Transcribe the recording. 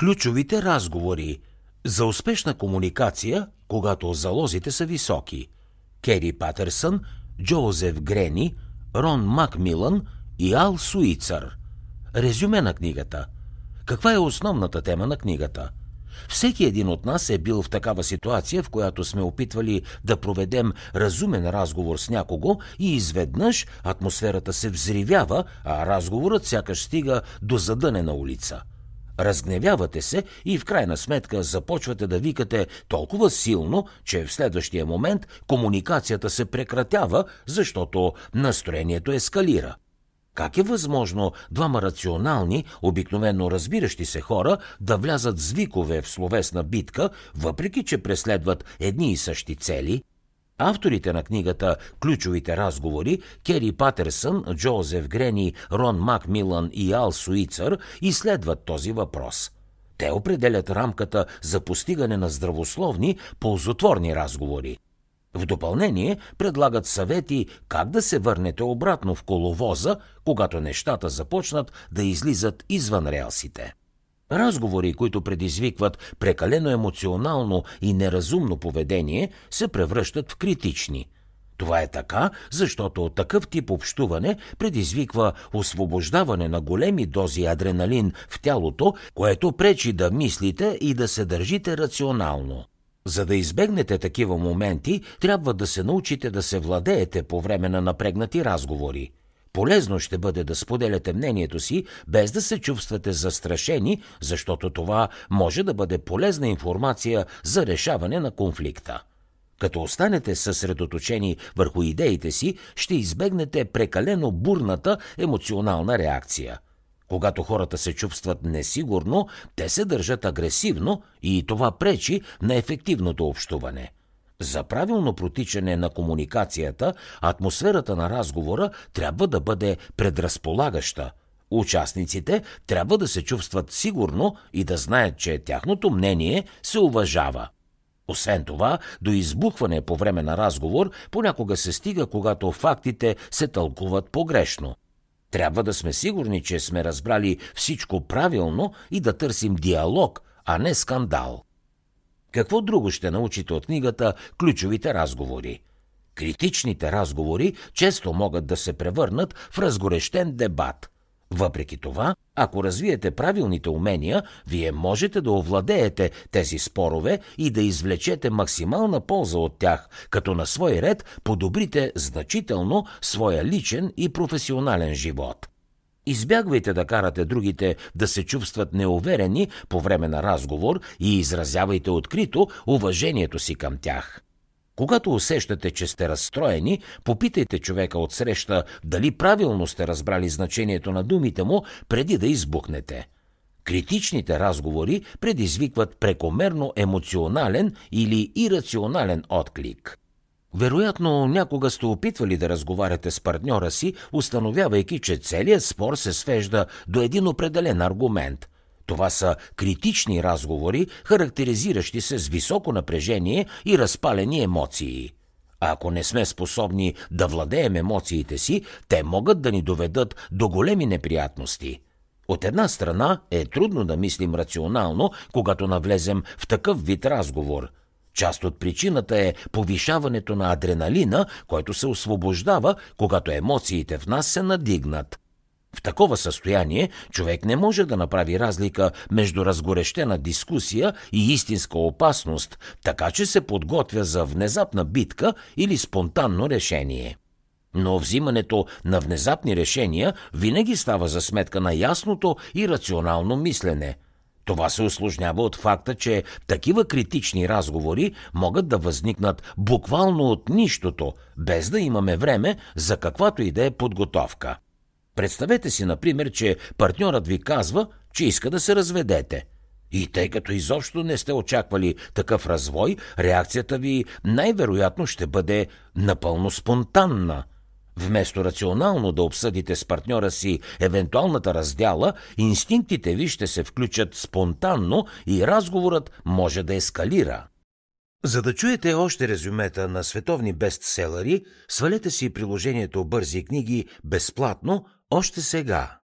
Ключовите разговори за успешна комуникация, когато залозите са високи. Кери Патерсън, Джозеф Грени, Рон Макмилан и Ал Суицър. Резюме на книгата. Каква е основната тема на книгата? Всеки един от нас е бил в такава ситуация, в която сме опитвали да проведем разумен разговор с някого и изведнъж атмосферата се взривява, а разговорът сякаш стига до задънена улица. Разгневявате се и в крайна сметка започвате да викате толкова силно, че в следващия момент комуникацията се прекратява, защото настроението ескалира. Как е възможно двама рационални, обикновено разбиращи се хора да влязат с викове в словесна битка, въпреки че преследват едни и същи цели? Авторите на книгата «Ключовите разговори» Кери Патерсън, Джозеф Грени, Рон Макмилан и Ал Суицър изследват този въпрос. Те определят рамката за постигане на здравословни, ползотворни разговори – в допълнение предлагат съвети как да се върнете обратно в коловоза, когато нещата започнат да излизат извън релсите. Разговори, които предизвикват прекалено емоционално и неразумно поведение, се превръщат в критични. Това е така, защото такъв тип общуване предизвиква освобождаване на големи дози адреналин в тялото, което пречи да мислите и да се държите рационално. За да избегнете такива моменти, трябва да се научите да се владеете по време на напрегнати разговори. Полезно ще бъде да споделяте мнението си, без да се чувствате застрашени, защото това може да бъде полезна информация за решаване на конфликта. Като останете съсредоточени върху идеите си, ще избегнете прекалено бурната емоционална реакция – когато хората се чувстват несигурно, те се държат агресивно и това пречи на ефективното общуване. За правилно протичане на комуникацията, атмосферата на разговора трябва да бъде предразполагаща. Участниците трябва да се чувстват сигурно и да знаят, че тяхното мнение се уважава. Освен това, до избухване по време на разговор понякога се стига, когато фактите се тълкуват погрешно. Трябва да сме сигурни, че сме разбрали всичко правилно и да търсим диалог, а не скандал. Какво друго ще научите от книгата Ключовите разговори? Критичните разговори често могат да се превърнат в разгорещен дебат – въпреки това, ако развиете правилните умения, вие можете да овладеете тези спорове и да извлечете максимална полза от тях, като на свой ред подобрите значително своя личен и професионален живот. Избягвайте да карате другите да се чувстват неуверени по време на разговор и изразявайте открито уважението си към тях. Когато усещате, че сте разстроени, попитайте човека от среща дали правилно сте разбрали значението на думите му, преди да избухнете. Критичните разговори предизвикват прекомерно емоционален или ирационален отклик. Вероятно, някога сте опитвали да разговаряте с партньора си, установявайки, че целият спор се свежда до един определен аргумент – това са критични разговори, характеризиращи се с високо напрежение и разпалени емоции. А ако не сме способни да владеем емоциите си, те могат да ни доведат до големи неприятности. От една страна е трудно да мислим рационално, когато навлезем в такъв вид разговор. Част от причината е повишаването на адреналина, който се освобождава, когато емоциите в нас се надигнат. В такова състояние човек не може да направи разлика между разгорещена дискусия и истинска опасност, така че се подготвя за внезапна битка или спонтанно решение. Но взимането на внезапни решения винаги става за сметка на ясното и рационално мислене. Това се осложнява от факта, че такива критични разговори могат да възникнат буквално от нищото, без да имаме време за каквато и да е подготовка. Представете си, например, че партньорът ви казва, че иска да се разведете. И тъй като изобщо не сте очаквали такъв развой, реакцията ви най-вероятно ще бъде напълно спонтанна. Вместо рационално да обсъдите с партньора си евентуалната раздяла, инстинктите ви ще се включат спонтанно и разговорът може да ескалира. За да чуете още резюмета на световни бестселери, свалете си приложението Бързи книги безплатно още сега.